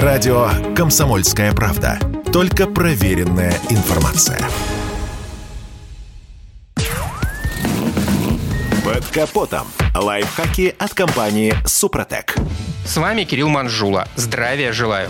Радио «Комсомольская правда». Только проверенная информация. Под капотом. Лайфхаки от компании «Супротек». С вами Кирилл Манжула. Здравия желаю.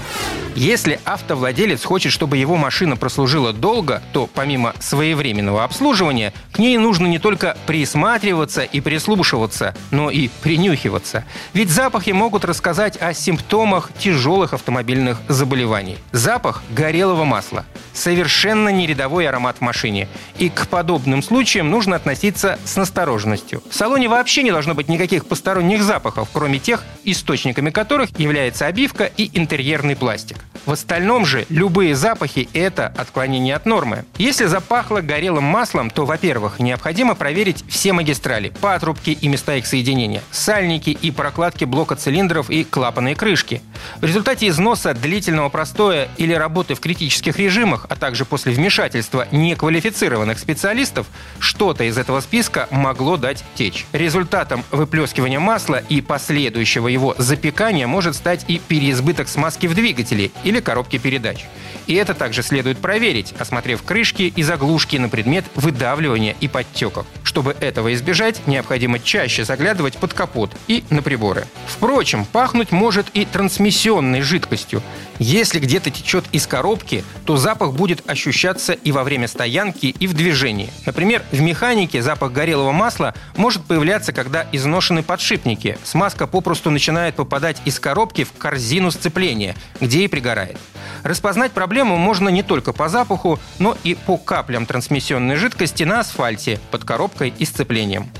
Если автовладелец хочет, чтобы его машина прослужила долго, то помимо своевременного обслуживания, к ней нужно не только присматриваться и прислушиваться, но и принюхиваться. Ведь запахи могут рассказать о симптомах тяжелых автомобильных заболеваний. Запах горелого масла. Совершенно не рядовой аромат в машине. И к подобным случаям нужно относиться с настороженностью. В салоне вообще не должно быть никаких посторонних запахов, кроме тех, источниками которых является обивка и интерьерный пластик. В остальном же любые запахи – это отклонение от нормы. Если запахло горелым маслом, то, во-первых, необходимо проверить все магистрали, патрубки и места их соединения, сальники и прокладки блока цилиндров и клапанные крышки. В результате износа длительного простоя или работы в критических режимах, а также после вмешательства неквалифицированных специалистов, что-то из этого списка могло дать течь. Результатом выплескивания масла и последующего его запекания может стать и переизбыток смазки в двигателе или коробке передач. И это также следует проверить, осмотрев крышки и заглушки на предмет выдавливания и подтеков. Чтобы этого избежать, необходимо чаще заглядывать под капот и на приборы. Впрочем, пахнуть может и трансмиссионной жидкостью. Если где-то течет из коробки, то запах будет ощущаться и во время стоянки, и в движении. Например, в механике запах горелого масла может появляться, когда изношены подшипники. Смазка попросту начинает попадать из коробки в корзину сцепления, где и пригорает. Распознать проблему можно не только по запаху, но и по каплям трансмиссионной жидкости на асфальте под коробкой и сцеплением.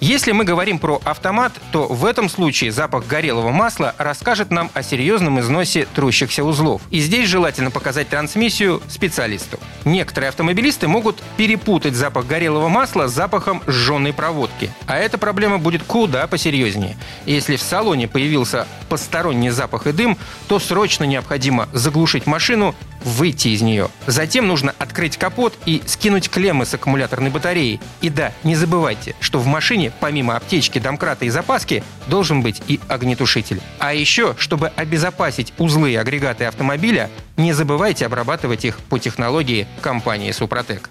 Если мы говорим про автомат, то в этом случае запах горелого масла расскажет нам о серьезном износе трущихся узлов. И здесь желательно показать трансмиссию специалисту. Некоторые автомобилисты могут перепутать запах горелого масла с запахом сжженной проводки. А эта проблема будет куда посерьезнее. Если в салоне появился посторонний запах и дым, то срочно необходимо заглушить машину выйти из нее. Затем нужно открыть капот и скинуть клеммы с аккумуляторной батареи. И да, не забывайте, что в машине помимо аптечки, домкрата и запаски должен быть и огнетушитель. А еще, чтобы обезопасить узлы и агрегаты автомобиля, не забывайте обрабатывать их по технологии компании «Супротек».